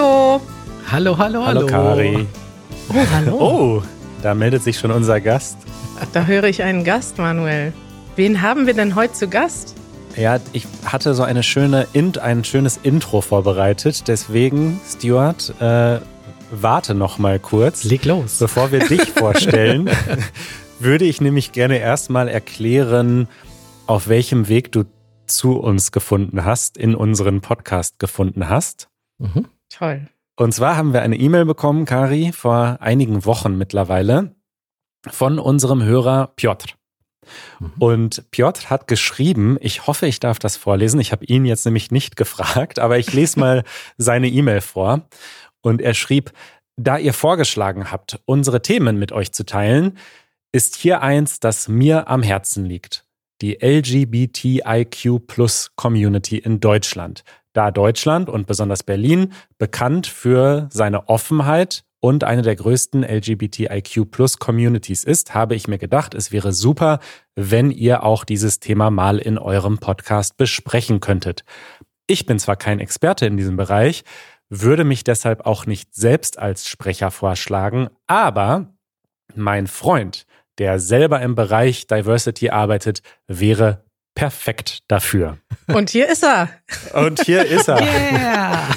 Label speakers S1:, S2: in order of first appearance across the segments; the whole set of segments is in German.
S1: Hallo.
S2: Hallo, hallo, hallo.
S3: Hallo Kari.
S1: Oh, hallo.
S3: Oh, da meldet sich schon unser Gast.
S1: Da höre ich einen Gast, Manuel. Wen haben wir denn heute zu Gast?
S3: Ja, ich hatte so eine schöne Int, ein schönes Intro vorbereitet. Deswegen, Stuart, äh, warte noch mal kurz.
S2: Leg los.
S3: Bevor wir dich vorstellen, würde ich nämlich gerne erstmal erklären, auf welchem Weg du zu uns gefunden hast, in unseren Podcast gefunden hast.
S1: Mhm. Toll.
S3: Und zwar haben wir eine E-Mail bekommen, Kari, vor einigen Wochen mittlerweile, von unserem Hörer Piotr. Mhm. Und Piotr hat geschrieben, ich hoffe, ich darf das vorlesen. Ich habe ihn jetzt nämlich nicht gefragt, aber ich lese mal seine E-Mail vor. Und er schrieb, da ihr vorgeschlagen habt, unsere Themen mit euch zu teilen, ist hier eins, das mir am Herzen liegt. Die LGBTIQ Plus Community in Deutschland. Da Deutschland und besonders Berlin bekannt für seine Offenheit und eine der größten LGBTIQ Plus Communities ist, habe ich mir gedacht, es wäre super, wenn ihr auch dieses Thema mal in eurem Podcast besprechen könntet. Ich bin zwar kein Experte in diesem Bereich, würde mich deshalb auch nicht selbst als Sprecher vorschlagen, aber mein Freund, der selber im Bereich Diversity arbeitet, wäre perfekt dafür.
S1: Und hier ist er.
S3: Und hier ist er.
S1: Yeah.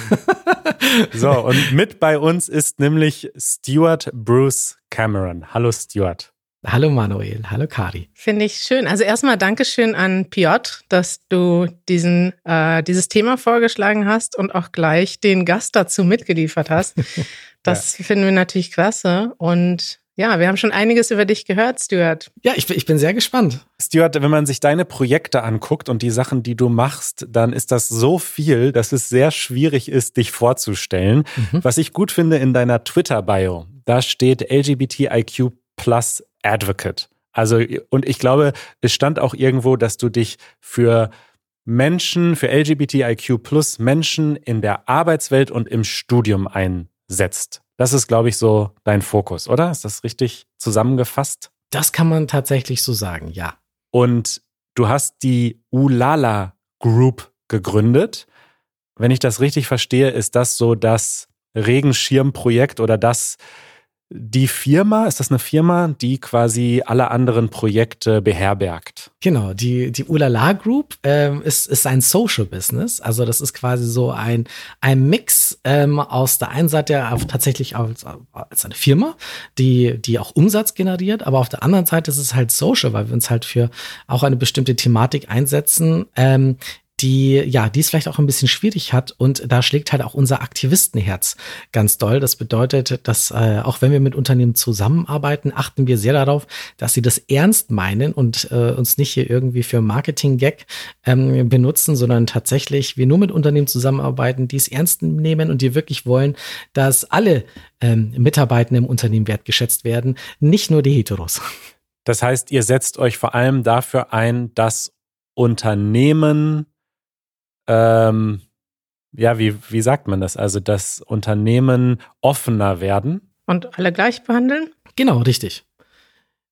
S3: So, und mit bei uns ist nämlich Stuart Bruce Cameron. Hallo Stuart.
S2: Hallo Manuel, hallo Kari.
S1: Finde ich schön. Also erstmal Dankeschön an Piotr, dass du diesen, äh, dieses Thema vorgeschlagen hast und auch gleich den Gast dazu mitgeliefert hast. Das ja. finden wir natürlich klasse. Und ja, wir haben schon einiges über dich gehört, Stuart.
S2: Ja, ich, ich bin sehr gespannt.
S3: Stuart, wenn man sich deine Projekte anguckt und die Sachen, die du machst, dann ist das so viel, dass es sehr schwierig ist, dich vorzustellen. Mhm. Was ich gut finde in deiner Twitter-Bio, da steht LGBTIQ plus Advocate. Also, und ich glaube, es stand auch irgendwo, dass du dich für Menschen, für LGBTIQ plus Menschen in der Arbeitswelt und im Studium einsetzt. Das ist, glaube ich, so dein Fokus, oder? Ist das richtig zusammengefasst?
S2: Das kann man tatsächlich so sagen, ja.
S3: Und du hast die Ulala Group gegründet. Wenn ich das richtig verstehe, ist das so das Regenschirmprojekt oder das die Firma, ist das eine Firma, die quasi alle anderen Projekte beherbergt?
S2: Genau, die, die Ulala Group ähm, ist, ist ein Social Business. Also das ist quasi so ein, ein Mix ähm, aus der einen Seite auf, tatsächlich als, als eine Firma, die, die auch Umsatz generiert, aber auf der anderen Seite ist es halt Social, weil wir uns halt für auch eine bestimmte Thematik einsetzen, ähm, die, ja, die es vielleicht auch ein bisschen schwierig hat. Und da schlägt halt auch unser Aktivistenherz ganz doll. Das bedeutet, dass äh, auch wenn wir mit Unternehmen zusammenarbeiten, achten wir sehr darauf, dass sie das ernst meinen und äh, uns nicht hier irgendwie für Marketing-Gag ähm, benutzen, sondern tatsächlich wir nur mit Unternehmen zusammenarbeiten, die es ernst nehmen und die wirklich wollen, dass alle ähm, Mitarbeitenden im Unternehmen wertgeschätzt werden, nicht nur die Heteros.
S3: Das heißt, ihr setzt euch vor allem dafür ein, dass Unternehmen ähm, ja, wie, wie sagt man das? Also, dass Unternehmen offener werden.
S1: Und alle gleich behandeln?
S2: Genau, richtig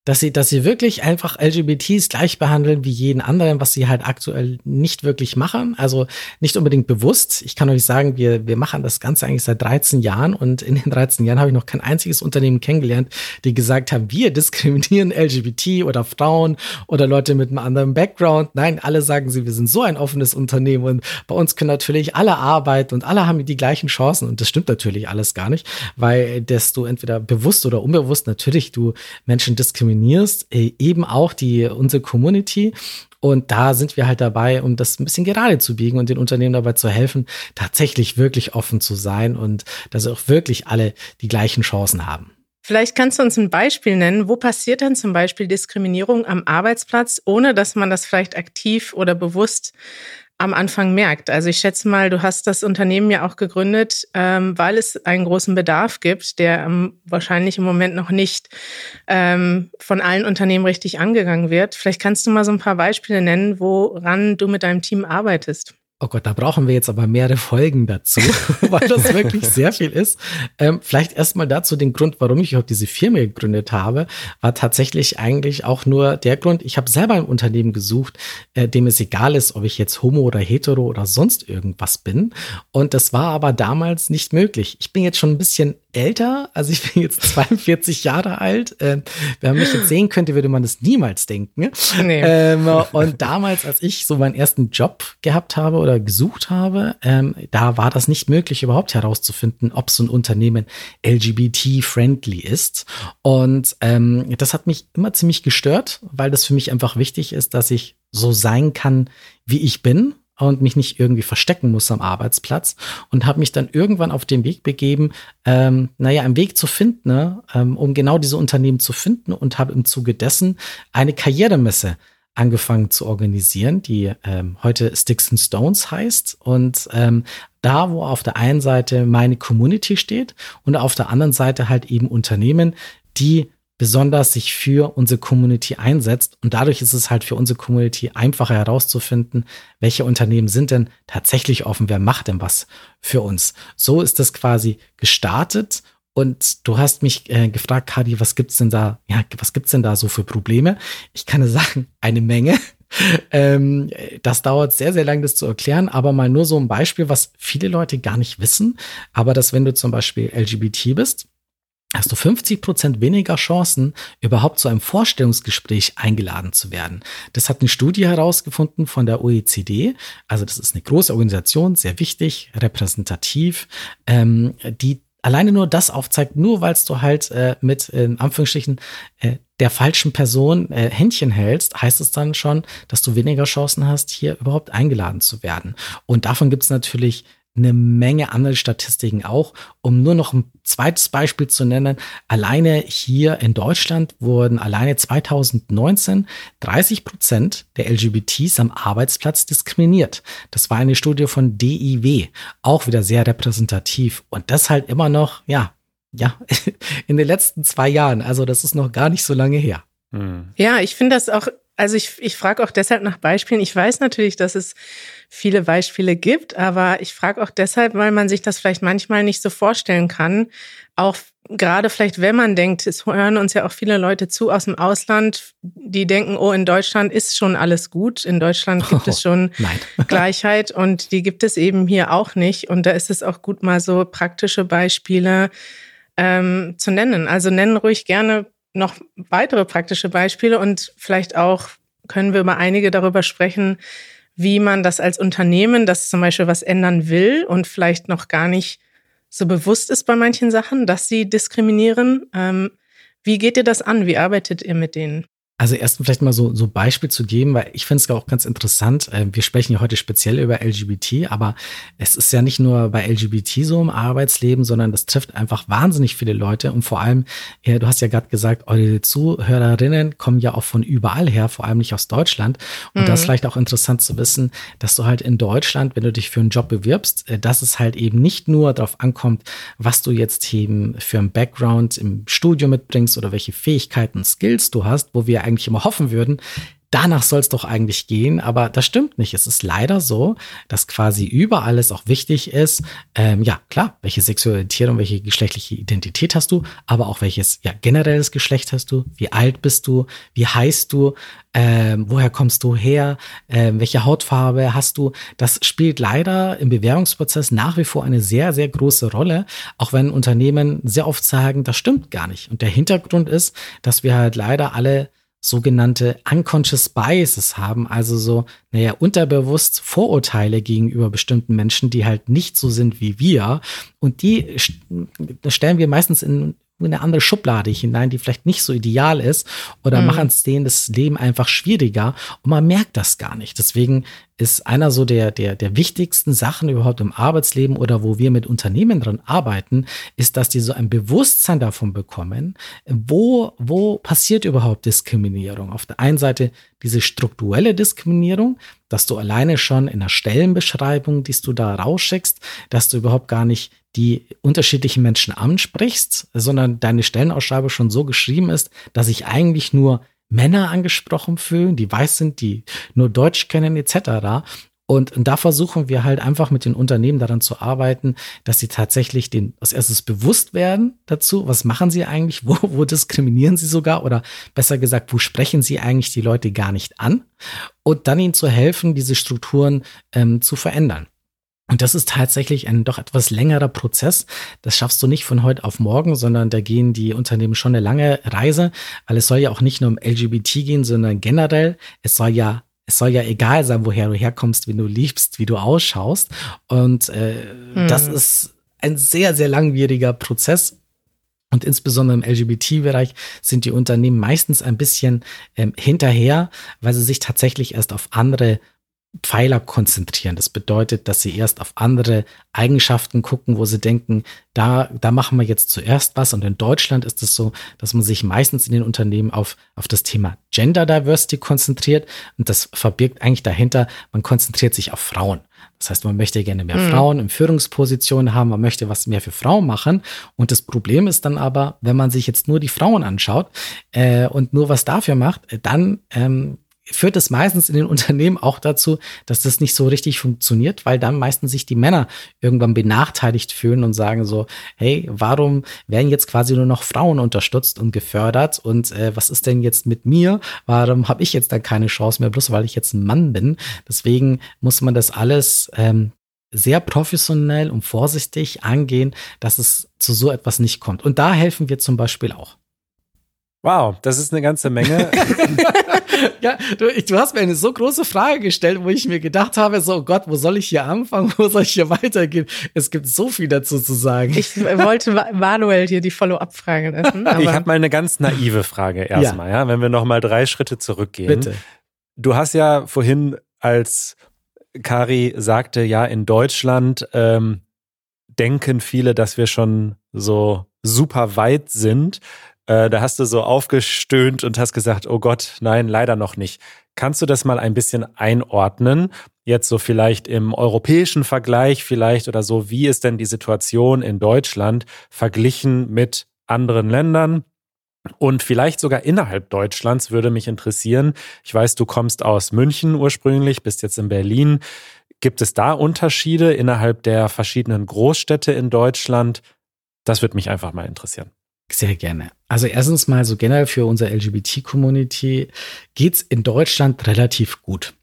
S2: dass sie, dass sie wirklich einfach LGBTs gleich behandeln wie jeden anderen, was sie halt aktuell nicht wirklich machen. Also nicht unbedingt bewusst. Ich kann euch sagen, wir, wir machen das Ganze eigentlich seit 13 Jahren und in den 13 Jahren habe ich noch kein einziges Unternehmen kennengelernt, die gesagt haben, wir diskriminieren LGBT oder Frauen oder Leute mit einem anderen Background. Nein, alle sagen sie, wir sind so ein offenes Unternehmen und bei uns können natürlich alle arbeiten und alle haben die gleichen Chancen. Und das stimmt natürlich alles gar nicht, weil du entweder bewusst oder unbewusst natürlich du Menschen diskriminierst diskriminierst, äh, eben auch die, unsere Community. Und da sind wir halt dabei, um das ein bisschen gerade zu biegen und den Unternehmen dabei zu helfen, tatsächlich wirklich offen zu sein und dass auch wirklich alle die gleichen Chancen haben.
S1: Vielleicht kannst du uns ein Beispiel nennen. Wo passiert denn zum Beispiel Diskriminierung am Arbeitsplatz, ohne dass man das vielleicht aktiv oder bewusst am Anfang merkt. Also ich schätze mal, du hast das Unternehmen ja auch gegründet, ähm, weil es einen großen Bedarf gibt, der ähm, wahrscheinlich im Moment noch nicht ähm, von allen Unternehmen richtig angegangen wird. Vielleicht kannst du mal so ein paar Beispiele nennen, woran du mit deinem Team arbeitest.
S2: Oh Gott, da brauchen wir jetzt aber mehrere Folgen dazu, weil das wirklich sehr viel ist. Ähm, vielleicht erstmal dazu den Grund, warum ich überhaupt diese Firma gegründet habe, war tatsächlich eigentlich auch nur der Grund, ich habe selber ein Unternehmen gesucht, äh, dem es egal ist, ob ich jetzt homo oder hetero oder sonst irgendwas bin. Und das war aber damals nicht möglich. Ich bin jetzt schon ein bisschen älter, also ich bin jetzt 42 Jahre alt. Äh, wenn man mich jetzt sehen könnte, würde man das niemals denken. Nee. Ähm, und damals, als ich so meinen ersten Job gehabt habe oder gesucht habe, ähm, da war das nicht möglich, überhaupt herauszufinden, ob so ein Unternehmen LGBT-friendly ist. Und ähm, das hat mich immer ziemlich gestört, weil das für mich einfach wichtig ist, dass ich so sein kann, wie ich bin und mich nicht irgendwie verstecken muss am Arbeitsplatz und habe mich dann irgendwann auf den Weg begeben, ähm, naja, einen Weg zu finden, ne, ähm, um genau diese Unternehmen zu finden und habe im Zuge dessen eine Karrieremesse angefangen zu organisieren, die ähm, heute Sticks and Stones heißt. Und ähm, da, wo auf der einen Seite meine Community steht und auf der anderen Seite halt eben Unternehmen, die besonders sich für unsere Community einsetzt. Und dadurch ist es halt für unsere Community einfacher herauszufinden, welche Unternehmen sind denn tatsächlich offen, wer macht denn was für uns. So ist das quasi gestartet und du hast mich äh, gefragt, Kadi, was gibt's denn da? Ja, was gibt's denn da so für Probleme? Ich kann sagen, eine Menge. ähm, das dauert sehr, sehr lang, das zu erklären, aber mal nur so ein Beispiel, was viele Leute gar nicht wissen. Aber dass, wenn du zum Beispiel LGBT bist, hast du 50 Prozent weniger Chancen, überhaupt zu einem Vorstellungsgespräch eingeladen zu werden. Das hat eine Studie herausgefunden von der OECD. Also das ist eine große Organisation, sehr wichtig, repräsentativ, ähm, die alleine nur das aufzeigt, nur weil du halt äh, mit, in Anführungsstrichen, äh, der falschen Person äh, Händchen hältst, heißt es dann schon, dass du weniger Chancen hast, hier überhaupt eingeladen zu werden. Und davon gibt es natürlich eine Menge andere Statistiken auch. Um nur noch ein zweites Beispiel zu nennen, alleine hier in Deutschland wurden alleine 2019 30 Prozent der LGBTs am Arbeitsplatz diskriminiert. Das war eine Studie von DIW, auch wieder sehr repräsentativ. Und das halt immer noch, ja, ja, in den letzten zwei Jahren. Also das ist noch gar nicht so lange her.
S1: Hm. Ja, ich finde das auch also ich, ich frage auch deshalb nach Beispielen. Ich weiß natürlich, dass es viele Beispiele gibt, aber ich frage auch deshalb, weil man sich das vielleicht manchmal nicht so vorstellen kann. Auch gerade vielleicht, wenn man denkt, es hören uns ja auch viele Leute zu aus dem Ausland, die denken, oh, in Deutschland ist schon alles gut. In Deutschland gibt es schon oh, Gleichheit und die gibt es eben hier auch nicht. Und da ist es auch gut, mal so praktische Beispiele ähm, zu nennen. Also nennen ruhig gerne noch weitere praktische Beispiele und vielleicht auch können wir über einige darüber sprechen, wie man das als Unternehmen, das zum Beispiel was ändern will und vielleicht noch gar nicht so bewusst ist bei manchen Sachen, dass sie diskriminieren. Ähm, wie geht ihr das an? Wie arbeitet ihr mit denen?
S2: Also erst vielleicht mal so so Beispiel zu geben, weil ich finde es auch ganz interessant. Äh, wir sprechen ja heute speziell über LGBT, aber es ist ja nicht nur bei LGBT so im Arbeitsleben, sondern das trifft einfach wahnsinnig viele Leute und vor allem, du hast ja gerade gesagt, eure Zuhörerinnen kommen ja auch von überall her, vor allem nicht aus Deutschland. Und mhm. das ist vielleicht auch interessant zu wissen, dass du halt in Deutschland, wenn du dich für einen Job bewirbst, äh, dass es halt eben nicht nur darauf ankommt, was du jetzt eben für ein Background im Studio mitbringst oder welche Fähigkeiten, Skills du hast, wo wir eigentlich immer hoffen würden, danach soll es doch eigentlich gehen, aber das stimmt nicht. Es ist leider so, dass quasi überall es auch wichtig ist, ähm, ja klar, welche Sexualität und welche geschlechtliche Identität hast du, aber auch welches ja generelles Geschlecht hast du, wie alt bist du, wie heißt du, ähm, woher kommst du her, ähm, welche Hautfarbe hast du. Das spielt leider im Bewerbungsprozess nach wie vor eine sehr, sehr große Rolle, auch wenn Unternehmen sehr oft sagen, das stimmt gar nicht. Und der Hintergrund ist, dass wir halt leider alle sogenannte unconscious biases haben, also so, naja, unterbewusst Vorurteile gegenüber bestimmten Menschen, die halt nicht so sind wie wir. Und die stellen wir meistens in in eine andere Schublade hinein, die vielleicht nicht so ideal ist oder mhm. machen es denen das Leben einfach schwieriger und man merkt das gar nicht. Deswegen ist einer so der, der, der wichtigsten Sachen überhaupt im Arbeitsleben oder wo wir mit Unternehmen dran arbeiten, ist, dass die so ein Bewusstsein davon bekommen, wo, wo passiert überhaupt Diskriminierung. Auf der einen Seite diese strukturelle Diskriminierung, dass du alleine schon in der Stellenbeschreibung, die du da rausschickst, dass du überhaupt gar nicht die unterschiedlichen Menschen ansprichst, sondern deine Stellenausschreibung schon so geschrieben ist, dass ich eigentlich nur Männer angesprochen fühlen, die weiß sind, die nur Deutsch kennen etc. Und, und da versuchen wir halt einfach mit den Unternehmen daran zu arbeiten, dass sie tatsächlich den, als erstes bewusst werden dazu, was machen sie eigentlich, wo, wo diskriminieren sie sogar oder besser gesagt, wo sprechen sie eigentlich die Leute gar nicht an und dann ihnen zu helfen, diese Strukturen ähm, zu verändern. Und das ist tatsächlich ein doch etwas längerer Prozess. Das schaffst du nicht von heute auf morgen, sondern da gehen die Unternehmen schon eine lange Reise, weil es soll ja auch nicht nur um LGBT gehen, sondern generell. Es soll ja es soll ja egal sein, woher du herkommst, wie du liebst, wie du ausschaust. Und äh, hm. das ist ein sehr, sehr langwieriger Prozess. Und insbesondere im LGBT-Bereich sind die Unternehmen meistens ein bisschen ähm, hinterher, weil sie sich tatsächlich erst auf andere Pfeiler konzentrieren. Das bedeutet, dass sie erst auf andere Eigenschaften gucken, wo sie denken, da, da machen wir jetzt zuerst was. Und in Deutschland ist es so, dass man sich meistens in den Unternehmen auf, auf das Thema Gender Diversity konzentriert. Und das verbirgt eigentlich dahinter, man konzentriert sich auf Frauen. Das heißt, man möchte gerne mehr mhm. Frauen in Führungspositionen haben, man möchte was mehr für Frauen machen. Und das Problem ist dann aber, wenn man sich jetzt nur die Frauen anschaut äh, und nur was dafür macht, dann ähm, führt es meistens in den Unternehmen auch dazu, dass das nicht so richtig funktioniert, weil dann meistens sich die Männer irgendwann benachteiligt fühlen und sagen so, hey, warum werden jetzt quasi nur noch Frauen unterstützt und gefördert und äh, was ist denn jetzt mit mir? Warum habe ich jetzt da keine Chance mehr, bloß weil ich jetzt ein Mann bin? Deswegen muss man das alles ähm, sehr professionell und vorsichtig angehen, dass es zu so etwas nicht kommt. Und da helfen wir zum Beispiel auch.
S3: Wow, das ist eine ganze Menge.
S2: ja, du, du, hast mir eine so große Frage gestellt, wo ich mir gedacht habe, so oh Gott, wo soll ich hier anfangen, wo soll ich hier weitergehen? Es gibt so viel dazu zu sagen.
S1: Ich wollte Manuel hier die Follow-up-Frage lassen.
S3: ich habe mal eine ganz naive Frage erstmal, ja. ja, wenn wir noch mal drei Schritte zurückgehen.
S2: Bitte.
S3: Du hast ja vorhin, als Kari sagte, ja, in Deutschland ähm, denken viele, dass wir schon so super weit sind. Äh, da hast du so aufgestöhnt und hast gesagt, oh Gott, nein, leider noch nicht. Kannst du das mal ein bisschen einordnen? Jetzt so vielleicht im europäischen Vergleich vielleicht oder so, wie ist denn die Situation in Deutschland verglichen mit anderen Ländern? Und vielleicht sogar innerhalb Deutschlands würde mich interessieren. Ich weiß, du kommst aus München ursprünglich, bist jetzt in Berlin. Gibt es da Unterschiede innerhalb der verschiedenen Großstädte in Deutschland? Das würde mich einfach mal interessieren.
S2: Sehr gerne. Also erstens mal so generell für unsere LGBT-Community geht's in Deutschland relativ gut,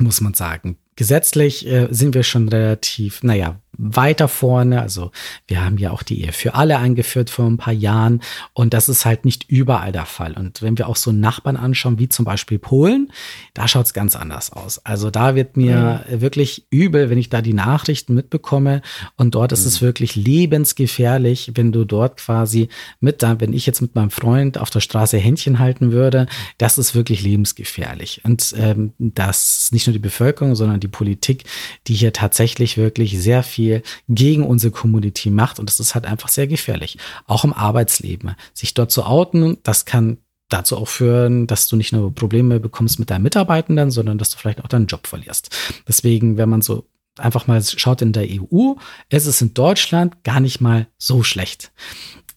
S2: muss man sagen. Gesetzlich äh, sind wir schon relativ, naja, weiter vorne. Also wir haben ja auch die Ehe für alle eingeführt vor ein paar Jahren und das ist halt nicht überall der Fall. Und wenn wir auch so Nachbarn anschauen, wie zum Beispiel Polen, da schaut es ganz anders aus. Also da wird mir mhm. wirklich übel, wenn ich da die Nachrichten mitbekomme und dort ist es mhm. wirklich lebensgefährlich, wenn du dort quasi mit, da, wenn ich jetzt mit meinem Freund auf der Straße Händchen halten würde, das ist wirklich lebensgefährlich. Und ähm, das nicht nur die Bevölkerung, sondern die Politik, die hier tatsächlich wirklich sehr viel viel gegen unsere Community macht und das ist halt einfach sehr gefährlich. Auch im Arbeitsleben. Sich dort zu outen, das kann dazu auch führen, dass du nicht nur Probleme bekommst mit deinen Mitarbeitenden, sondern dass du vielleicht auch deinen Job verlierst. Deswegen, wenn man so einfach mal schaut in der EU, ist es in Deutschland gar nicht mal so schlecht.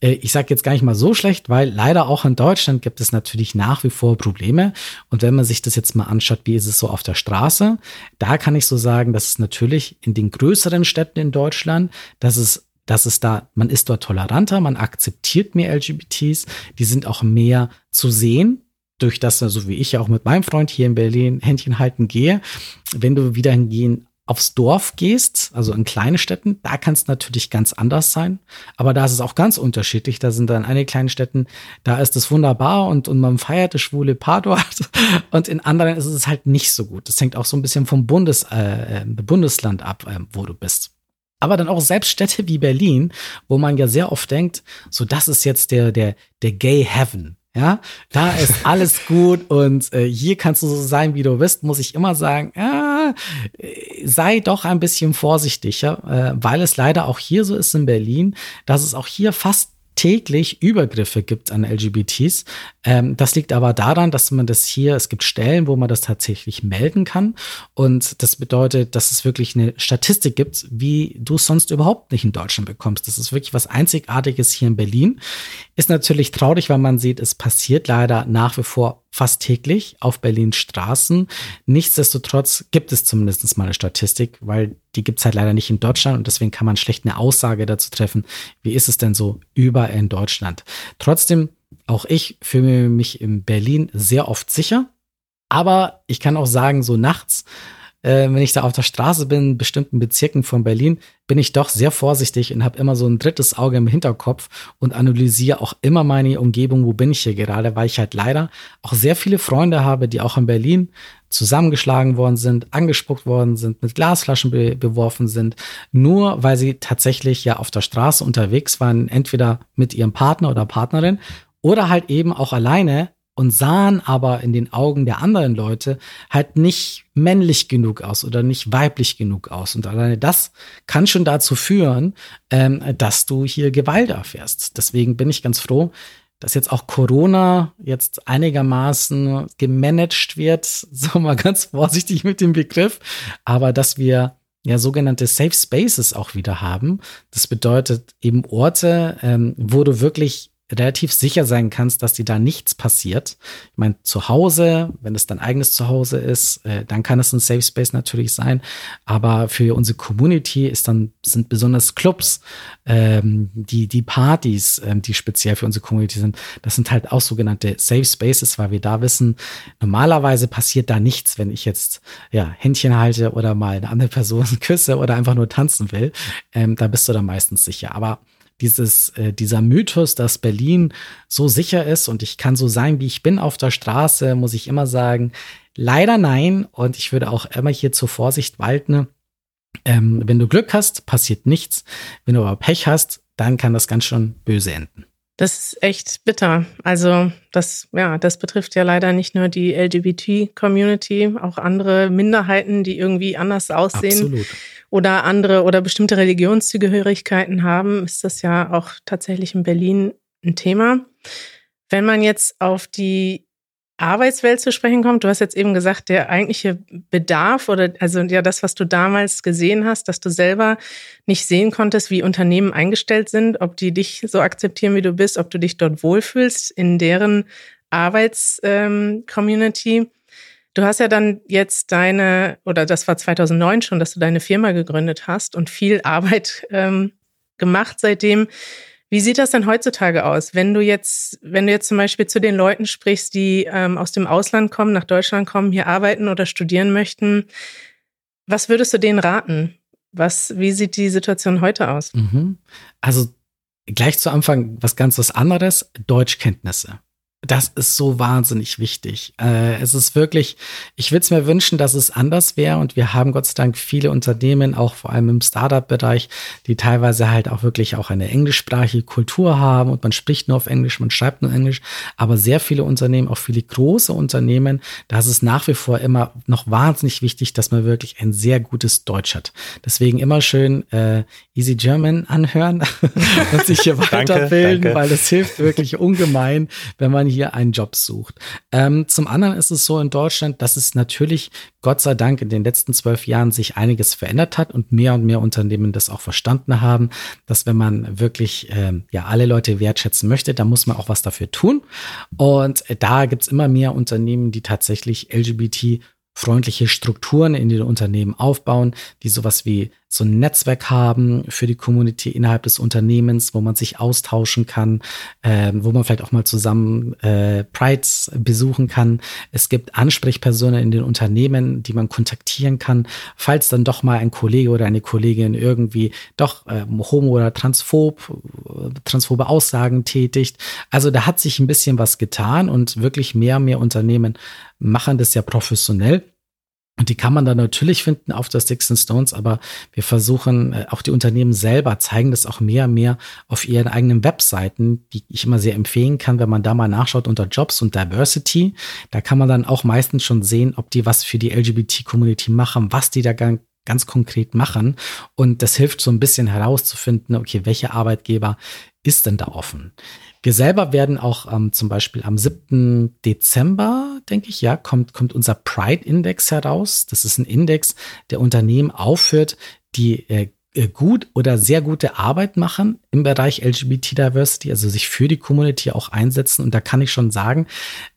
S2: Äh, ich sage jetzt gar nicht mal so schlecht, weil leider auch in Deutschland gibt es natürlich nach wie vor Probleme. Und wenn man sich das jetzt mal anschaut, wie ist es so auf der Straße, da kann ich so sagen, dass es natürlich in den größeren Städten in Deutschland, dass es dass es da, man ist dort toleranter, man akzeptiert mehr LGBTs, die sind auch mehr zu sehen, durch das, so also wie ich ja auch mit meinem Freund hier in Berlin Händchen halten gehe. Wenn du wieder hingehen aufs Dorf gehst, also in kleine Städten, da kann es natürlich ganz anders sein. Aber da ist es auch ganz unterschiedlich. Da sind dann einige kleine Städten, da ist es wunderbar und, und man feiert das schwule Paar dort. Und in anderen ist es halt nicht so gut. Das hängt auch so ein bisschen vom Bundes, äh, Bundesland ab, äh, wo du bist. Aber dann auch selbst Städte wie Berlin, wo man ja sehr oft denkt, so das ist jetzt der, der, der Gay Heaven. Ja, da ist alles gut und äh, hier kannst du so sein, wie du bist, muss ich immer sagen, ja, sei doch ein bisschen vorsichtiger, äh, weil es leider auch hier so ist in Berlin, dass es auch hier fast täglich Übergriffe gibt an LGBTs. Ähm, das liegt aber daran, dass man das hier, es gibt Stellen, wo man das tatsächlich melden kann. Und das bedeutet, dass es wirklich eine Statistik gibt, wie du es sonst überhaupt nicht in Deutschland bekommst. Das ist wirklich was Einzigartiges hier in Berlin. Ist natürlich traurig, weil man sieht, es passiert leider nach wie vor fast täglich auf Berlins Straßen. Nichtsdestotrotz gibt es zumindest mal eine Statistik, weil die gibt es halt leider nicht in Deutschland und deswegen kann man schlecht eine Aussage dazu treffen, wie ist es denn so überall in Deutschland. Trotzdem, auch ich fühle mich in Berlin sehr oft sicher, aber ich kann auch sagen, so nachts äh, wenn ich da auf der Straße bin, in bestimmten Bezirken von Berlin, bin ich doch sehr vorsichtig und habe immer so ein drittes Auge im Hinterkopf und analysiere auch immer meine Umgebung, wo bin ich hier gerade, weil ich halt leider auch sehr viele Freunde habe, die auch in Berlin zusammengeschlagen worden sind, angespuckt worden sind, mit Glasflaschen be beworfen sind, nur weil sie tatsächlich ja auf der Straße unterwegs waren, entweder mit ihrem Partner oder Partnerin oder halt eben auch alleine und sahen aber in den Augen der anderen Leute halt nicht männlich genug aus oder nicht weiblich genug aus. Und alleine das kann schon dazu führen, ähm, dass du hier Gewalt erfährst. Deswegen bin ich ganz froh, dass jetzt auch Corona jetzt einigermaßen gemanagt wird, so mal ganz vorsichtig mit dem Begriff, aber dass wir ja sogenannte Safe Spaces auch wieder haben. Das bedeutet eben Orte, ähm, wo du wirklich relativ sicher sein kannst, dass dir da nichts passiert. Ich meine, zu Hause, wenn es dein eigenes Zuhause ist, äh, dann kann es ein Safe Space natürlich sein. Aber für unsere Community ist dann, sind besonders Clubs, ähm, die, die Partys, ähm, die speziell für unsere Community sind, das sind halt auch sogenannte Safe Spaces, weil wir da wissen, normalerweise passiert da nichts, wenn ich jetzt, ja, Händchen halte oder mal eine andere Person küsse oder einfach nur tanzen will. Ähm, da bist du dann meistens sicher. Aber dieses, äh, dieser Mythos, dass Berlin so sicher ist und ich kann so sein, wie ich bin auf der Straße, muss ich immer sagen, leider nein. Und ich würde auch immer hier zur Vorsicht walten. Ähm, wenn du Glück hast, passiert nichts. Wenn du aber Pech hast, dann kann das ganz schön böse enden.
S1: Das ist echt bitter. Also das, ja, das betrifft ja leider nicht nur die LGBT-Community, auch andere Minderheiten, die irgendwie anders aussehen. Absolut oder andere oder bestimmte Religionszugehörigkeiten haben, ist das ja auch tatsächlich in Berlin ein Thema. Wenn man jetzt auf die Arbeitswelt zu sprechen kommt, du hast jetzt eben gesagt, der eigentliche Bedarf oder also ja das, was du damals gesehen hast, dass du selber nicht sehen konntest, wie Unternehmen eingestellt sind, ob die dich so akzeptieren, wie du bist, ob du dich dort wohlfühlst in deren Arbeitscommunity. Ähm, Du hast ja dann jetzt deine, oder das war 2009 schon, dass du deine Firma gegründet hast und viel Arbeit ähm, gemacht seitdem. Wie sieht das denn heutzutage aus, wenn du jetzt, wenn du jetzt zum Beispiel zu den Leuten sprichst, die ähm, aus dem Ausland kommen, nach Deutschland kommen, hier arbeiten oder studieren möchten? Was würdest du denen raten? Was, wie sieht die Situation heute aus? Mhm.
S2: Also gleich zu Anfang was ganz was anderes: Deutschkenntnisse. Das ist so wahnsinnig wichtig. Äh, es ist wirklich, ich würde es mir wünschen, dass es anders wäre. Und wir haben Gott sei Dank viele Unternehmen, auch vor allem im Startup-Bereich, die teilweise halt auch wirklich auch eine englischsprachige Kultur haben und man spricht nur auf Englisch, man schreibt nur Englisch. Aber sehr viele Unternehmen, auch viele große Unternehmen, da ist es nach wie vor immer noch wahnsinnig wichtig, dass man wirklich ein sehr gutes Deutsch hat. Deswegen immer schön äh, Easy German anhören und sich hier weiterbilden, weil das hilft wirklich ungemein, wenn man hier einen Job sucht. Ähm, zum anderen ist es so in Deutschland, dass es natürlich Gott sei Dank in den letzten zwölf Jahren sich einiges verändert hat und mehr und mehr Unternehmen das auch verstanden haben, dass wenn man wirklich ähm, ja alle Leute wertschätzen möchte, dann muss man auch was dafür tun. Und da gibt's immer mehr Unternehmen, die tatsächlich LGBT freundliche Strukturen in den Unternehmen aufbauen, die sowas wie so ein Netzwerk haben für die Community innerhalb des Unternehmens, wo man sich austauschen kann, äh, wo man vielleicht auch mal zusammen äh, Prides besuchen kann. Es gibt Ansprechpersonen in den Unternehmen, die man kontaktieren kann, falls dann doch mal ein Kollege oder eine Kollegin irgendwie doch äh, homo- oder transphob, transphobe Aussagen tätigt. Also da hat sich ein bisschen was getan und wirklich mehr und mehr Unternehmen machen das ja professionell. Und die kann man dann natürlich finden auf der Sticks and Stones, aber wir versuchen, äh, auch die Unternehmen selber zeigen das auch mehr und mehr auf ihren eigenen Webseiten, die ich immer sehr empfehlen kann, wenn man da mal nachschaut unter Jobs und Diversity. Da kann man dann auch meistens schon sehen, ob die was für die LGBT-Community machen, was die da ganz konkret machen. Und das hilft so ein bisschen herauszufinden, okay, welche Arbeitgeber ist denn da offen? Wir selber werden auch ähm, zum Beispiel am 7. Dezember, denke ich, ja, kommt, kommt unser Pride-Index heraus. Das ist ein Index, der Unternehmen aufführt, die äh, gut oder sehr gute Arbeit machen im Bereich LGBT Diversity, also sich für die Community auch einsetzen. Und da kann ich schon sagen,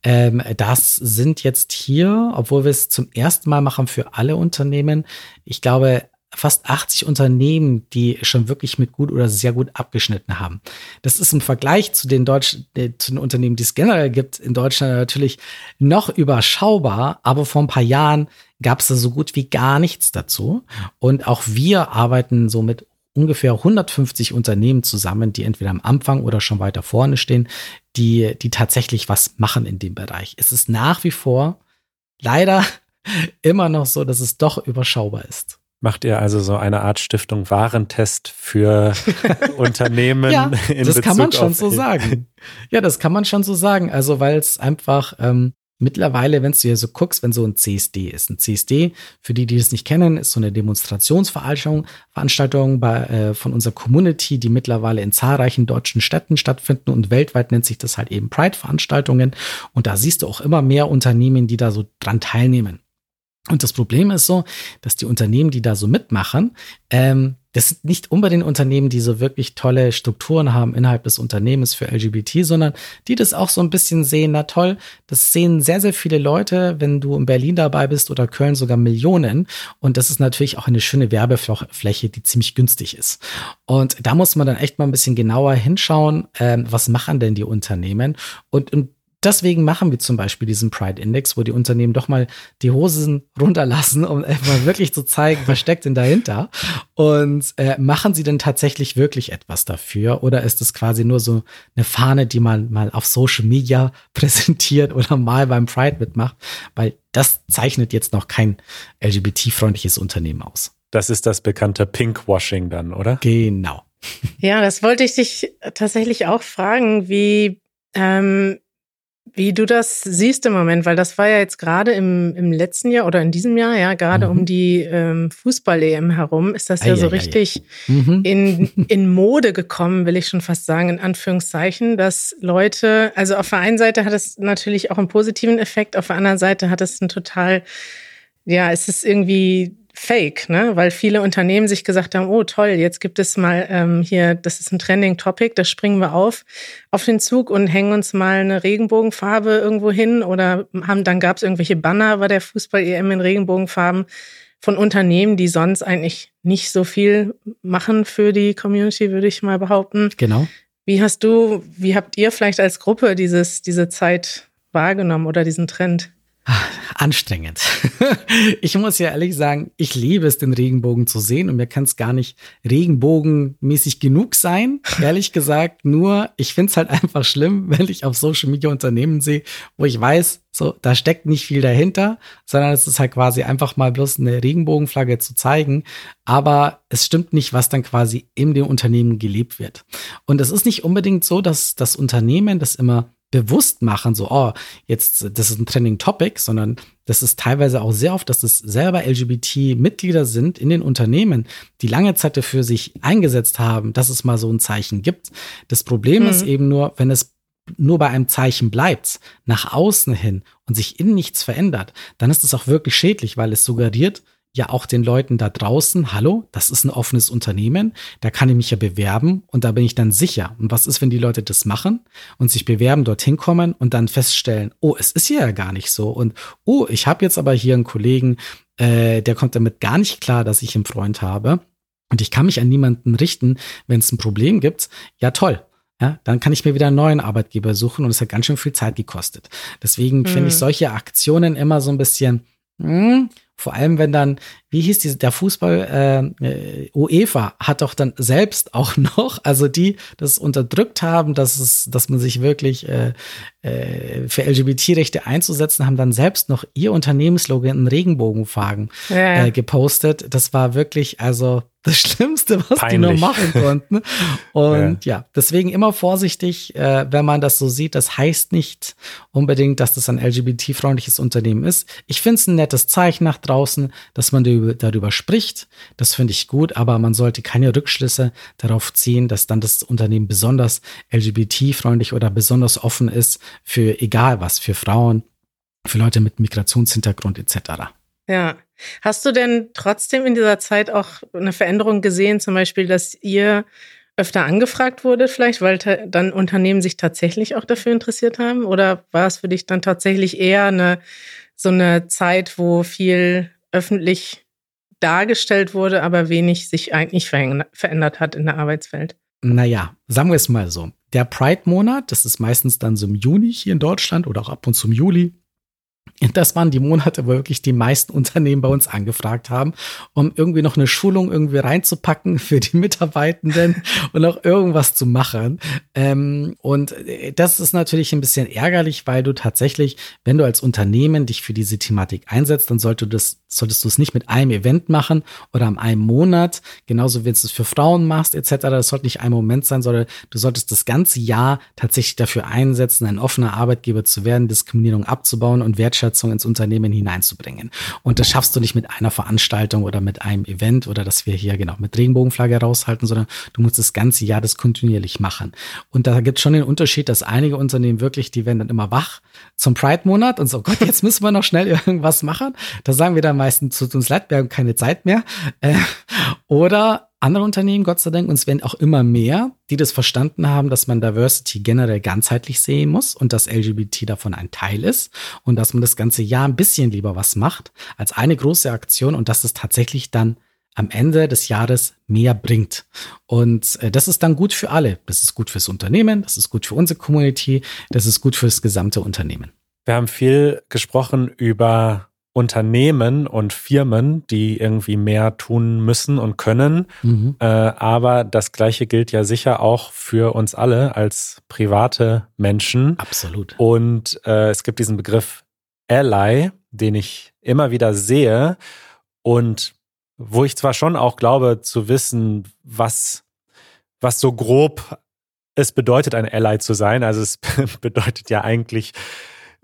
S2: ähm, das sind jetzt hier, obwohl wir es zum ersten Mal machen für alle Unternehmen, ich glaube, fast 80 Unternehmen, die schon wirklich mit gut oder sehr gut abgeschnitten haben. Das ist im Vergleich zu den deutschen, äh, zu den Unternehmen, die es generell gibt in Deutschland natürlich noch überschaubar, aber vor ein paar Jahren gab es da so gut wie gar nichts dazu. Und auch wir arbeiten so mit ungefähr 150 Unternehmen zusammen, die entweder am Anfang oder schon weiter vorne stehen, die, die tatsächlich was machen in dem Bereich. Es ist nach wie vor leider immer noch so, dass es doch überschaubar ist.
S3: Macht ihr also so eine Art Stiftung Warentest für Unternehmen?
S2: ja, in das Bezug kann man schon so sagen. Ja, das kann man schon so sagen. Also, weil es einfach ähm, mittlerweile, wenn du hier so guckst, wenn so ein CSD ist. Ein CSD, für die, die es nicht kennen, ist so eine Demonstrationsveranstaltung Veranstaltung bei, äh, von unserer Community, die mittlerweile in zahlreichen deutschen Städten stattfinden und weltweit nennt sich das halt eben Pride-Veranstaltungen. Und da siehst du auch immer mehr Unternehmen, die da so dran teilnehmen. Und das Problem ist so, dass die Unternehmen, die da so mitmachen, ähm, das sind nicht unbedingt Unternehmen, die so wirklich tolle Strukturen haben innerhalb des Unternehmens für LGBT, sondern die das auch so ein bisschen sehen, na toll, das sehen sehr, sehr viele Leute, wenn du in Berlin dabei bist oder Köln sogar Millionen. Und das ist natürlich auch eine schöne Werbefläche, die ziemlich günstig ist. Und da muss man dann echt mal ein bisschen genauer hinschauen, ähm, was machen denn die Unternehmen? Und, und deswegen machen wir zum Beispiel diesen Pride Index, wo die Unternehmen doch mal die Hosen runterlassen, um mal wirklich zu zeigen, was steckt denn dahinter. Und äh, machen sie denn tatsächlich wirklich etwas dafür? Oder ist es quasi nur so eine Fahne, die man mal auf Social Media präsentiert oder mal beim Pride mitmacht? Weil das zeichnet jetzt noch kein LGBT-freundliches Unternehmen aus.
S3: Das ist das bekannte Pinkwashing dann, oder?
S2: Genau.
S1: Ja, das wollte ich dich tatsächlich auch fragen, wie ähm, wie du das siehst im Moment, weil das war ja jetzt gerade im, im letzten Jahr oder in diesem Jahr, ja, gerade mhm. um die ähm, Fußball-EM herum, ist das ja so richtig mhm. in, in Mode gekommen, will ich schon fast sagen, in Anführungszeichen, dass Leute, also auf der einen Seite hat es natürlich auch einen positiven Effekt, auf der anderen Seite hat es einen total, ja, es ist irgendwie fake, ne? weil viele Unternehmen sich gesagt haben, oh toll, jetzt gibt es mal ähm, hier, das ist ein Trending Topic, da springen wir auf auf den Zug und hängen uns mal eine Regenbogenfarbe irgendwo hin oder haben dann gab es irgendwelche Banner bei der Fußball-EM in Regenbogenfarben von Unternehmen, die sonst eigentlich nicht so viel machen für die Community, würde ich mal behaupten.
S2: Genau.
S1: Wie hast du, wie habt ihr vielleicht als Gruppe dieses, diese Zeit wahrgenommen oder diesen Trend?
S2: Anstrengend. ich muss ja ehrlich sagen, ich liebe es, den Regenbogen zu sehen und mir kann es gar nicht regenbogenmäßig genug sein, ehrlich gesagt. Nur, ich finde es halt einfach schlimm, wenn ich auf Social Media Unternehmen sehe, wo ich weiß, so, da steckt nicht viel dahinter, sondern es ist halt quasi einfach mal bloß eine Regenbogenflagge zu zeigen. Aber es stimmt nicht, was dann quasi in dem Unternehmen gelebt wird. Und es ist nicht unbedingt so, dass das Unternehmen das immer bewusst machen, so, oh, jetzt, das ist ein Trending Topic, sondern das ist teilweise auch sehr oft, dass es selber LGBT-Mitglieder sind in den Unternehmen, die lange Zeit dafür sich eingesetzt haben, dass es mal so ein Zeichen gibt. Das Problem mhm. ist eben nur, wenn es nur bei einem Zeichen bleibt, nach außen hin und sich innen nichts verändert, dann ist es auch wirklich schädlich, weil es suggeriert, ja auch den Leuten da draußen, hallo, das ist ein offenes Unternehmen, da kann ich mich ja bewerben und da bin ich dann sicher. Und was ist, wenn die Leute das machen und sich bewerben, dorthin kommen und dann feststellen, oh, es ist hier ja gar nicht so und oh, ich habe jetzt aber hier einen Kollegen, äh, der kommt damit gar nicht klar, dass ich einen Freund habe und ich kann mich an niemanden richten, wenn es ein Problem gibt. Ja, toll. Ja, dann kann ich mir wieder einen neuen Arbeitgeber suchen und es hat ganz schön viel Zeit gekostet. Deswegen mhm. finde ich solche Aktionen immer so ein bisschen, mh, hm, vor allem, wenn dann, wie hieß diese, der Fußball, äh, äh UEFA hat doch dann selbst auch noch, also die das unterdrückt haben, dass es, dass man sich wirklich äh, äh, für LGBT-Rechte einzusetzen, haben dann selbst noch ihr Unternehmenslogan in Regenbogenfarben ja. äh, gepostet. Das war wirklich, also das Schlimmste, was Peinlich. die nur machen konnten. Und ja. ja, deswegen immer vorsichtig, äh, wenn man das so sieht. Das heißt nicht unbedingt, dass das ein LGBT-freundliches Unternehmen ist. Ich finde es ein nettes Zeichen nach draußen, dass man darüber spricht. Das finde ich gut, aber man sollte keine Rückschlüsse darauf ziehen, dass dann das Unternehmen besonders LGBT-freundlich oder besonders offen ist für egal was, für Frauen, für Leute mit Migrationshintergrund etc.
S1: Ja, Hast du denn trotzdem in dieser Zeit auch eine Veränderung gesehen, zum Beispiel, dass ihr öfter angefragt wurde, vielleicht, weil dann Unternehmen sich tatsächlich auch dafür interessiert haben? Oder war es für dich dann tatsächlich eher eine so eine Zeit, wo viel öffentlich dargestellt wurde, aber wenig sich eigentlich verändert hat in der Arbeitswelt?
S2: Naja, sagen wir es mal so. Der Pride-Monat, das ist meistens dann so im Juni hier in Deutschland oder auch ab und zu im Juli, das waren die Monate, wo wirklich die meisten Unternehmen bei uns angefragt haben, um irgendwie noch eine Schulung irgendwie reinzupacken für die Mitarbeitenden und auch irgendwas zu machen. Ähm, und äh, das ist natürlich ein bisschen ärgerlich, weil du tatsächlich, wenn du als Unternehmen dich für diese Thematik einsetzt, dann sollte das, solltest du es nicht mit einem Event machen oder an einem Monat, genauso wie du es für Frauen machst, etc. Das sollte nicht ein Moment sein, sondern du solltest das ganze Jahr tatsächlich dafür einsetzen, ein offener Arbeitgeber zu werden, Diskriminierung abzubauen und Wertschätzung Wertschätzung ins Unternehmen hineinzubringen. Und das schaffst du nicht mit einer Veranstaltung oder mit einem Event oder dass wir hier genau mit Regenbogenflagge raushalten, sondern du musst das ganze Jahr das kontinuierlich machen. Und da gibt es schon den Unterschied, dass einige Unternehmen wirklich, die werden dann immer wach zum Pride-Monat und so, Gott, jetzt müssen wir noch schnell irgendwas machen. Da sagen wir dann meistens, tut uns leid, wir haben keine Zeit mehr. Äh, oder andere Unternehmen, Gott sei Dank, und es werden auch immer mehr, die das verstanden haben, dass man Diversity generell ganzheitlich sehen muss und dass LGBT davon ein Teil ist und dass man das ganze Jahr ein bisschen lieber was macht als eine große Aktion und dass es tatsächlich dann am Ende des Jahres mehr bringt. Und äh, das ist dann gut für alle. Das ist gut fürs Unternehmen, das ist gut für unsere Community, das ist gut fürs gesamte Unternehmen.
S3: Wir haben viel gesprochen über Unternehmen und Firmen, die irgendwie mehr tun müssen und können. Mhm. Äh, aber das Gleiche gilt ja sicher auch für uns alle als private Menschen.
S2: Absolut.
S3: Und äh, es gibt diesen Begriff Ally, den ich immer wieder sehe und wo ich zwar schon auch glaube zu wissen, was, was so grob es bedeutet, ein Ally zu sein. Also es bedeutet ja eigentlich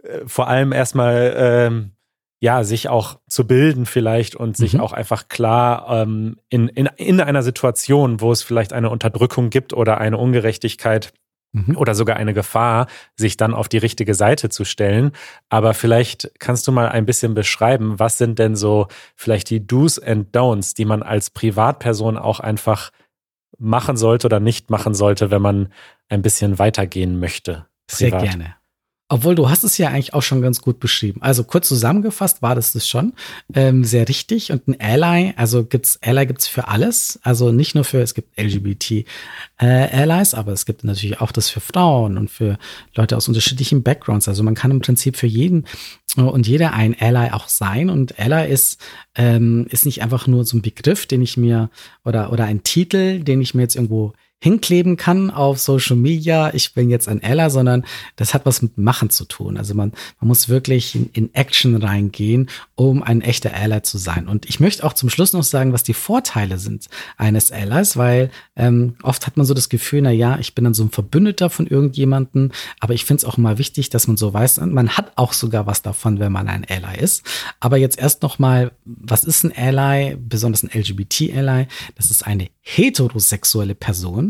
S3: äh, vor allem erstmal ähm, ja, sich auch zu bilden vielleicht und sich mhm. auch einfach klar ähm, in, in, in einer Situation, wo es vielleicht eine Unterdrückung gibt oder eine Ungerechtigkeit mhm. oder sogar eine Gefahr, sich dann auf die richtige Seite zu stellen. Aber vielleicht kannst du mal ein bisschen beschreiben, was sind denn so vielleicht die Do's and Don'ts, die man als Privatperson auch einfach machen sollte oder nicht machen sollte, wenn man ein bisschen weitergehen möchte.
S2: Privat. Sehr gerne. Obwohl, du hast es ja eigentlich auch schon ganz gut beschrieben. Also kurz zusammengefasst war das das schon ähm, sehr richtig. Und ein Ally, also gibt's Ally gibt's für alles. Also nicht nur für, es gibt LGBT äh, Allies, aber es gibt natürlich auch das für Frauen und für Leute aus unterschiedlichen Backgrounds. Also man kann im Prinzip für jeden und jeder ein Ally auch sein. Und Ally ist, ähm, ist nicht einfach nur so ein Begriff, den ich mir oder, oder ein Titel, den ich mir jetzt irgendwo hinkleben kann auf Social Media, ich bin jetzt ein Ella, sondern das hat was mit Machen zu tun. Also man, man muss wirklich in, in Action reingehen, um ein echter Ally zu sein. Und ich möchte auch zum Schluss noch sagen, was die Vorteile sind eines Allies, weil ähm, oft hat man so das Gefühl, na ja, ich bin dann so ein Verbündeter von irgendjemanden, aber ich finde es auch mal wichtig, dass man so weiß, man hat auch sogar was davon, wenn man ein Ally ist. Aber jetzt erst noch mal, was ist ein Ally, besonders ein LGBT-Ally? Das ist eine heterosexuelle Person,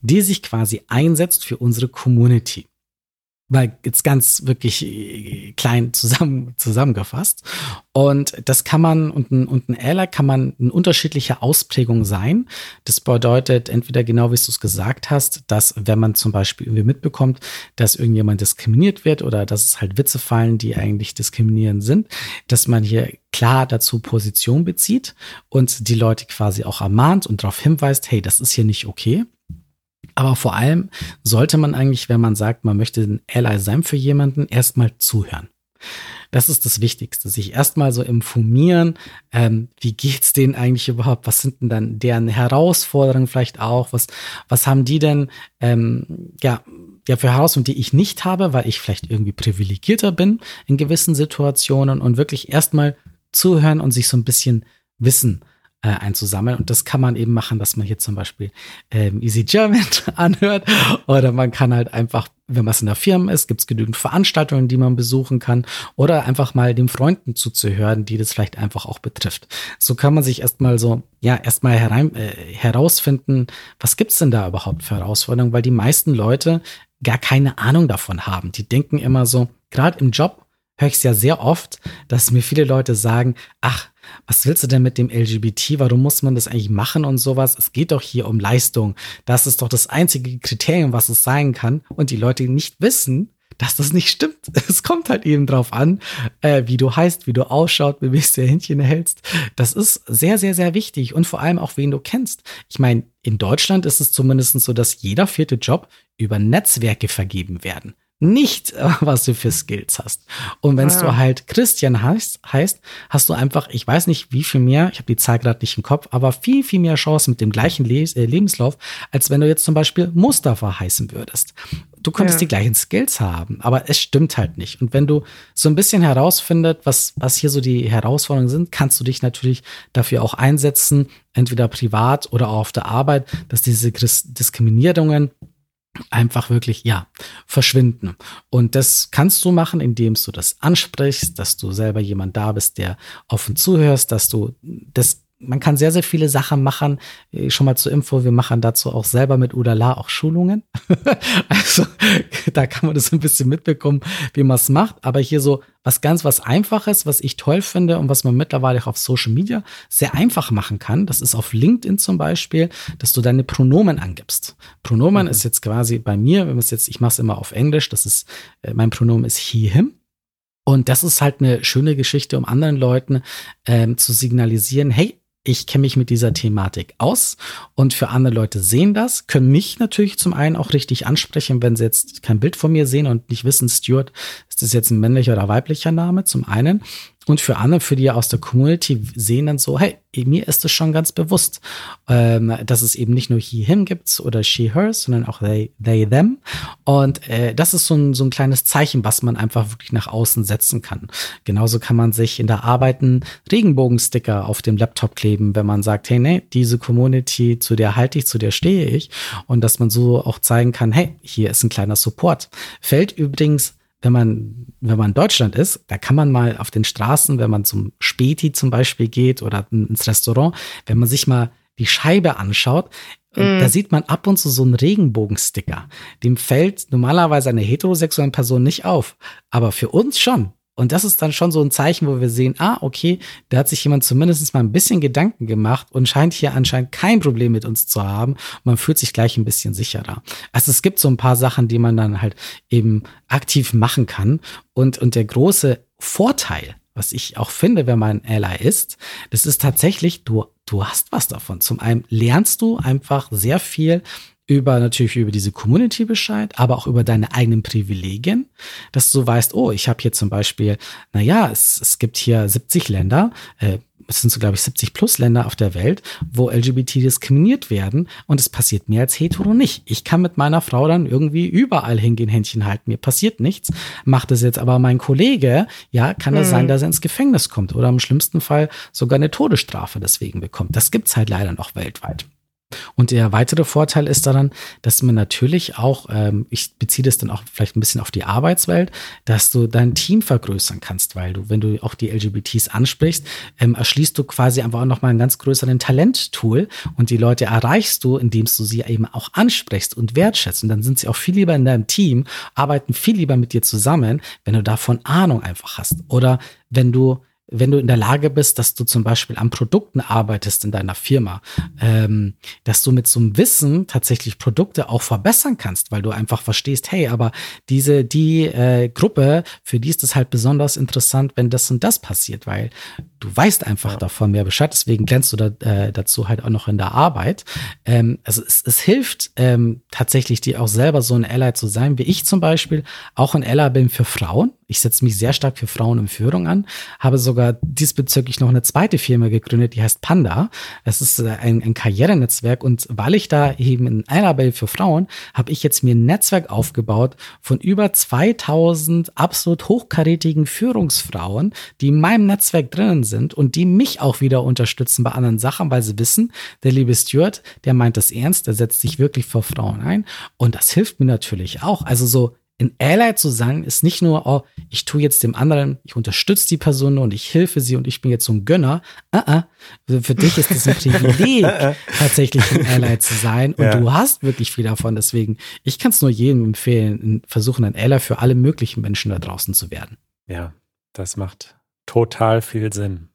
S2: die sich quasi einsetzt für unsere Community. Weil jetzt ganz wirklich äh, klein zusammen, zusammengefasst. Und das kann man, und ein, und ein Ally kann man in unterschiedlicher Ausprägung sein. Das bedeutet entweder genau, wie du es gesagt hast, dass wenn man zum Beispiel irgendwie mitbekommt, dass irgendjemand diskriminiert wird oder dass es halt Witze fallen, die eigentlich diskriminierend sind, dass man hier klar dazu Position bezieht und die Leute quasi auch ermahnt und darauf hinweist, hey, das ist hier nicht okay. Aber vor allem sollte man eigentlich, wenn man sagt, man möchte ein Ally sein für jemanden, erstmal zuhören. Das ist das Wichtigste, sich erstmal so informieren, ähm, wie geht's denen eigentlich überhaupt, was sind denn dann deren Herausforderungen vielleicht auch, was, was haben die denn, ähm, ja, ja, für Herausforderungen, die ich nicht habe, weil ich vielleicht irgendwie privilegierter bin in gewissen Situationen? Und wirklich erstmal zuhören und sich so ein bisschen Wissen äh, einzusammeln. Und das kann man eben machen, dass man hier zum Beispiel ähm, Easy German anhört. Oder man kann halt einfach, wenn man in der Firma ist, gibt es genügend Veranstaltungen, die man besuchen kann. Oder einfach mal den Freunden zuzuhören, die das vielleicht einfach auch betrifft. So kann man sich erstmal so, ja, erstmal herein, äh, herausfinden, was gibt's denn da überhaupt für Herausforderungen, weil die meisten Leute gar keine Ahnung davon haben. Die denken immer so, gerade im Job, höre ich es ja sehr oft, dass mir viele Leute sagen, ach, was willst du denn mit dem LGBT? Warum muss man das eigentlich machen und sowas? Es geht doch hier um Leistung. Das ist doch das einzige Kriterium, was es sein kann. Und die Leute nicht wissen, dass das nicht stimmt. Es kommt halt eben drauf an, äh, wie du heißt, wie du ausschaut, wie du dir Händchen hältst. Das ist sehr, sehr, sehr wichtig und vor allem auch, wen du kennst. Ich meine, in Deutschland ist es zumindest so, dass jeder vierte Job über Netzwerke vergeben werden nicht, was du für Skills hast. Und wenn ah. du halt Christian heißt, heißt, hast du einfach, ich weiß nicht wie viel mehr, ich habe die Zahl gerade nicht im Kopf, aber viel, viel mehr Chancen mit dem gleichen Les äh, Lebenslauf, als wenn du jetzt zum Beispiel Mustafa heißen würdest. Du könntest ja. die gleichen Skills haben, aber es stimmt halt nicht. Und wenn du so ein bisschen herausfindet, was, was hier so die Herausforderungen sind, kannst du dich natürlich dafür auch einsetzen, entweder privat oder auch auf der Arbeit, dass diese Diskriminierungen einfach wirklich, ja, verschwinden. Und das kannst du machen, indem du das ansprichst, dass du selber jemand da bist, der offen zuhörst, dass du das man kann sehr, sehr viele Sachen machen. Äh, schon mal zur Info, wir machen dazu auch selber mit Udala auch Schulungen. also da kann man das ein bisschen mitbekommen, wie man es macht. Aber hier so was ganz was Einfaches, was ich toll finde und was man mittlerweile auch auf Social Media sehr einfach machen kann. Das ist auf LinkedIn zum Beispiel, dass du deine Pronomen angibst. Pronomen mhm. ist jetzt quasi bei mir, wenn es jetzt, ich mache es immer auf Englisch, das ist, äh, mein Pronomen ist he, him. Und das ist halt eine schöne Geschichte, um anderen Leuten ähm, zu signalisieren, hey, ich kenne mich mit dieser Thematik aus und für andere Leute sehen das, können mich natürlich zum einen auch richtig ansprechen, wenn sie jetzt kein Bild von mir sehen und nicht wissen, Stuart, ist das jetzt ein männlicher oder weiblicher Name zum einen und für andere, für die aus der Community sehen dann so, hey, mir ist es schon ganz bewusst, ähm, dass es eben nicht nur he, him gibt oder she, her, sondern auch they, they them. Und äh, das ist so ein, so ein kleines Zeichen, was man einfach wirklich nach außen setzen kann. Genauso kann man sich in der Arbeit einen Regenbogensticker auf dem Laptop kleben, wenn man sagt, hey, nee, diese Community, zu der halte ich, zu der stehe ich. Und dass man so auch zeigen kann, hey, hier ist ein kleiner Support. Fällt übrigens wenn man, wenn man in Deutschland ist, da kann man mal auf den Straßen, wenn man zum Späti zum Beispiel geht oder ins Restaurant, wenn man sich mal die Scheibe anschaut, mm. da sieht man ab und zu so einen Regenbogensticker. Dem fällt normalerweise eine heterosexuelle Person nicht auf, aber für uns schon. Und das ist dann schon so ein Zeichen, wo wir sehen, ah, okay, da hat sich jemand zumindest mal ein bisschen Gedanken gemacht und scheint hier anscheinend kein Problem mit uns zu haben. Man fühlt sich gleich ein bisschen sicherer. Also es gibt so ein paar Sachen, die man dann halt eben aktiv machen kann. Und, und der große Vorteil, was ich auch finde, wenn man Ally ist, das ist tatsächlich, du, du hast was davon. Zum einen lernst du einfach sehr viel über natürlich über diese Community Bescheid, aber auch über deine eigenen Privilegien, dass du weißt, oh, ich habe hier zum Beispiel, naja, es, es gibt hier 70 Länder, äh, es sind so, glaube ich, 70 plus Länder auf der Welt, wo LGBT diskriminiert werden und es passiert mir als hetero nicht. Ich kann mit meiner Frau dann irgendwie überall hingehen, Händchen halten, mir passiert nichts. Macht es jetzt aber mein Kollege, ja, kann es mhm. sein, dass er ins Gefängnis kommt oder im schlimmsten Fall sogar eine Todesstrafe deswegen bekommt. Das gibt's halt leider noch weltweit. Und der weitere Vorteil ist daran, dass man natürlich auch, ähm, ich beziehe das dann auch vielleicht ein bisschen auf die Arbeitswelt, dass du dein Team vergrößern kannst, weil du, wenn du auch die LGBTs ansprichst, ähm, erschließt du quasi einfach auch nochmal einen ganz größeren Talenttool und die Leute erreichst du, indem du sie eben auch ansprichst und wertschätzt. Und dann sind sie auch viel lieber in deinem Team, arbeiten viel lieber mit dir zusammen, wenn du davon Ahnung einfach hast. Oder wenn du wenn du in der Lage bist, dass du zum Beispiel an Produkten arbeitest in deiner Firma, ähm, dass du mit so einem Wissen tatsächlich Produkte auch verbessern kannst, weil du einfach verstehst, hey, aber diese, die äh, Gruppe, für die ist es halt besonders interessant, wenn das und das passiert, weil du weißt einfach ja. davon mehr Bescheid, deswegen glänzt du da, äh, dazu halt auch noch in der Arbeit. Ähm, also es, es hilft ähm, tatsächlich dir auch selber so ein Ally zu sein, wie ich zum Beispiel auch ein Ally bin für Frauen. Ich setze mich sehr stark für Frauen in Führung an, habe sogar diesbezüglich noch eine zweite Firma gegründet, die heißt Panda. Es ist äh, ein, ein Karrierenetzwerk und weil ich da eben ein Ally bin für Frauen, habe ich jetzt mir ein Netzwerk aufgebaut von über 2000 absolut hochkarätigen Führungsfrauen, die in meinem Netzwerk drinnen sind und die mich auch wieder unterstützen bei anderen Sachen, weil sie wissen, der liebe Stuart, der meint das ernst, der setzt sich wirklich für Frauen ein. Und das hilft mir natürlich auch. Also so ein Ally zu sein, ist nicht nur, oh, ich tue jetzt dem anderen, ich unterstütze die Person und ich helfe sie und ich bin jetzt so ein Gönner. Uh -uh. Für dich ist es ein Privileg, tatsächlich ein Ally zu sein und ja. du hast wirklich viel davon. Deswegen, ich kann es nur jedem empfehlen, versuchen, ein Ally für alle möglichen Menschen da draußen zu werden.
S3: Ja, Das macht total viel Sinn.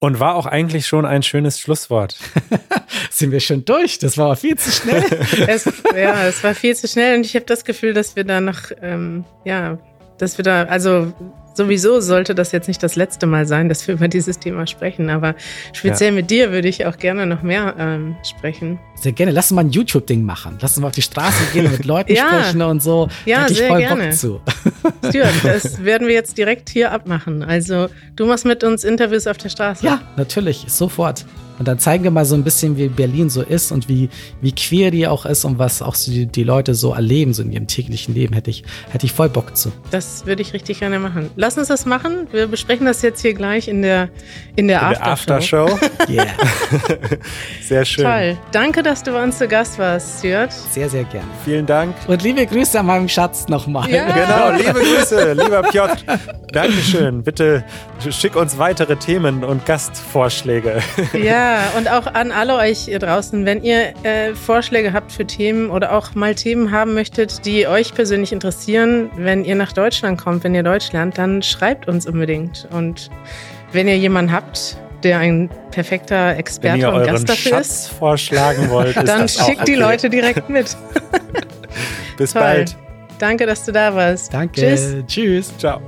S3: Und war auch eigentlich schon ein schönes Schlusswort.
S2: Sind wir schon durch? Das war viel zu schnell.
S1: es, ja, es war viel zu schnell und ich habe das Gefühl, dass wir da noch, ähm, ja, dass wir da, also sowieso sollte das jetzt nicht das letzte Mal sein, dass wir über dieses Thema sprechen, aber speziell ja. mit dir würde ich auch gerne noch mehr ähm, sprechen.
S2: Sehr gerne. Lass uns mal ein YouTube-Ding machen. Lass uns mal auf die Straße gehen und mit Leuten ja. sprechen und so.
S1: Ja, da sehr voll gerne. Bock zu. Stuart, das werden wir jetzt direkt hier abmachen. Also du machst mit uns Interviews auf der Straße.
S2: Ja, natürlich, sofort. Und dann zeigen wir mal so ein bisschen, wie Berlin so ist und wie, wie queer die auch ist und was auch so die, die Leute so erleben, so in ihrem täglichen Leben. Hätte ich, hätte ich voll Bock zu.
S1: Das würde ich richtig gerne machen. Lass uns das machen. Wir besprechen das jetzt hier gleich in der, in der, in Aftershow.
S3: Der Aftershow. yeah. sehr schön.
S1: Toll. Danke, dass du bei uns zu Gast warst, Stuart.
S2: Sehr, sehr gerne.
S3: Vielen Dank.
S2: Und liebe Grüße an meinem Schatz nochmal.
S3: Ja. Genau, liebe Grüße, lieber Piotr. Dankeschön. Bitte schick uns weitere Themen und Gastvorschläge.
S1: Ja, und auch an alle euch hier draußen, wenn ihr äh, Vorschläge habt für Themen oder auch mal Themen haben möchtet, die euch persönlich interessieren, wenn ihr nach Deutschland kommt, wenn ihr Deutsch lernt, dann schreibt uns unbedingt. Und wenn ihr jemanden habt, der ein perfekter Experte und Gast dafür
S3: Schatz ist, vorschlagen wollt,
S1: dann schickt okay. die Leute direkt mit.
S3: Bis Toll. bald.
S1: Danke, dass du da warst.
S2: Danke. Tschüss.
S3: Tschüss. Ciao.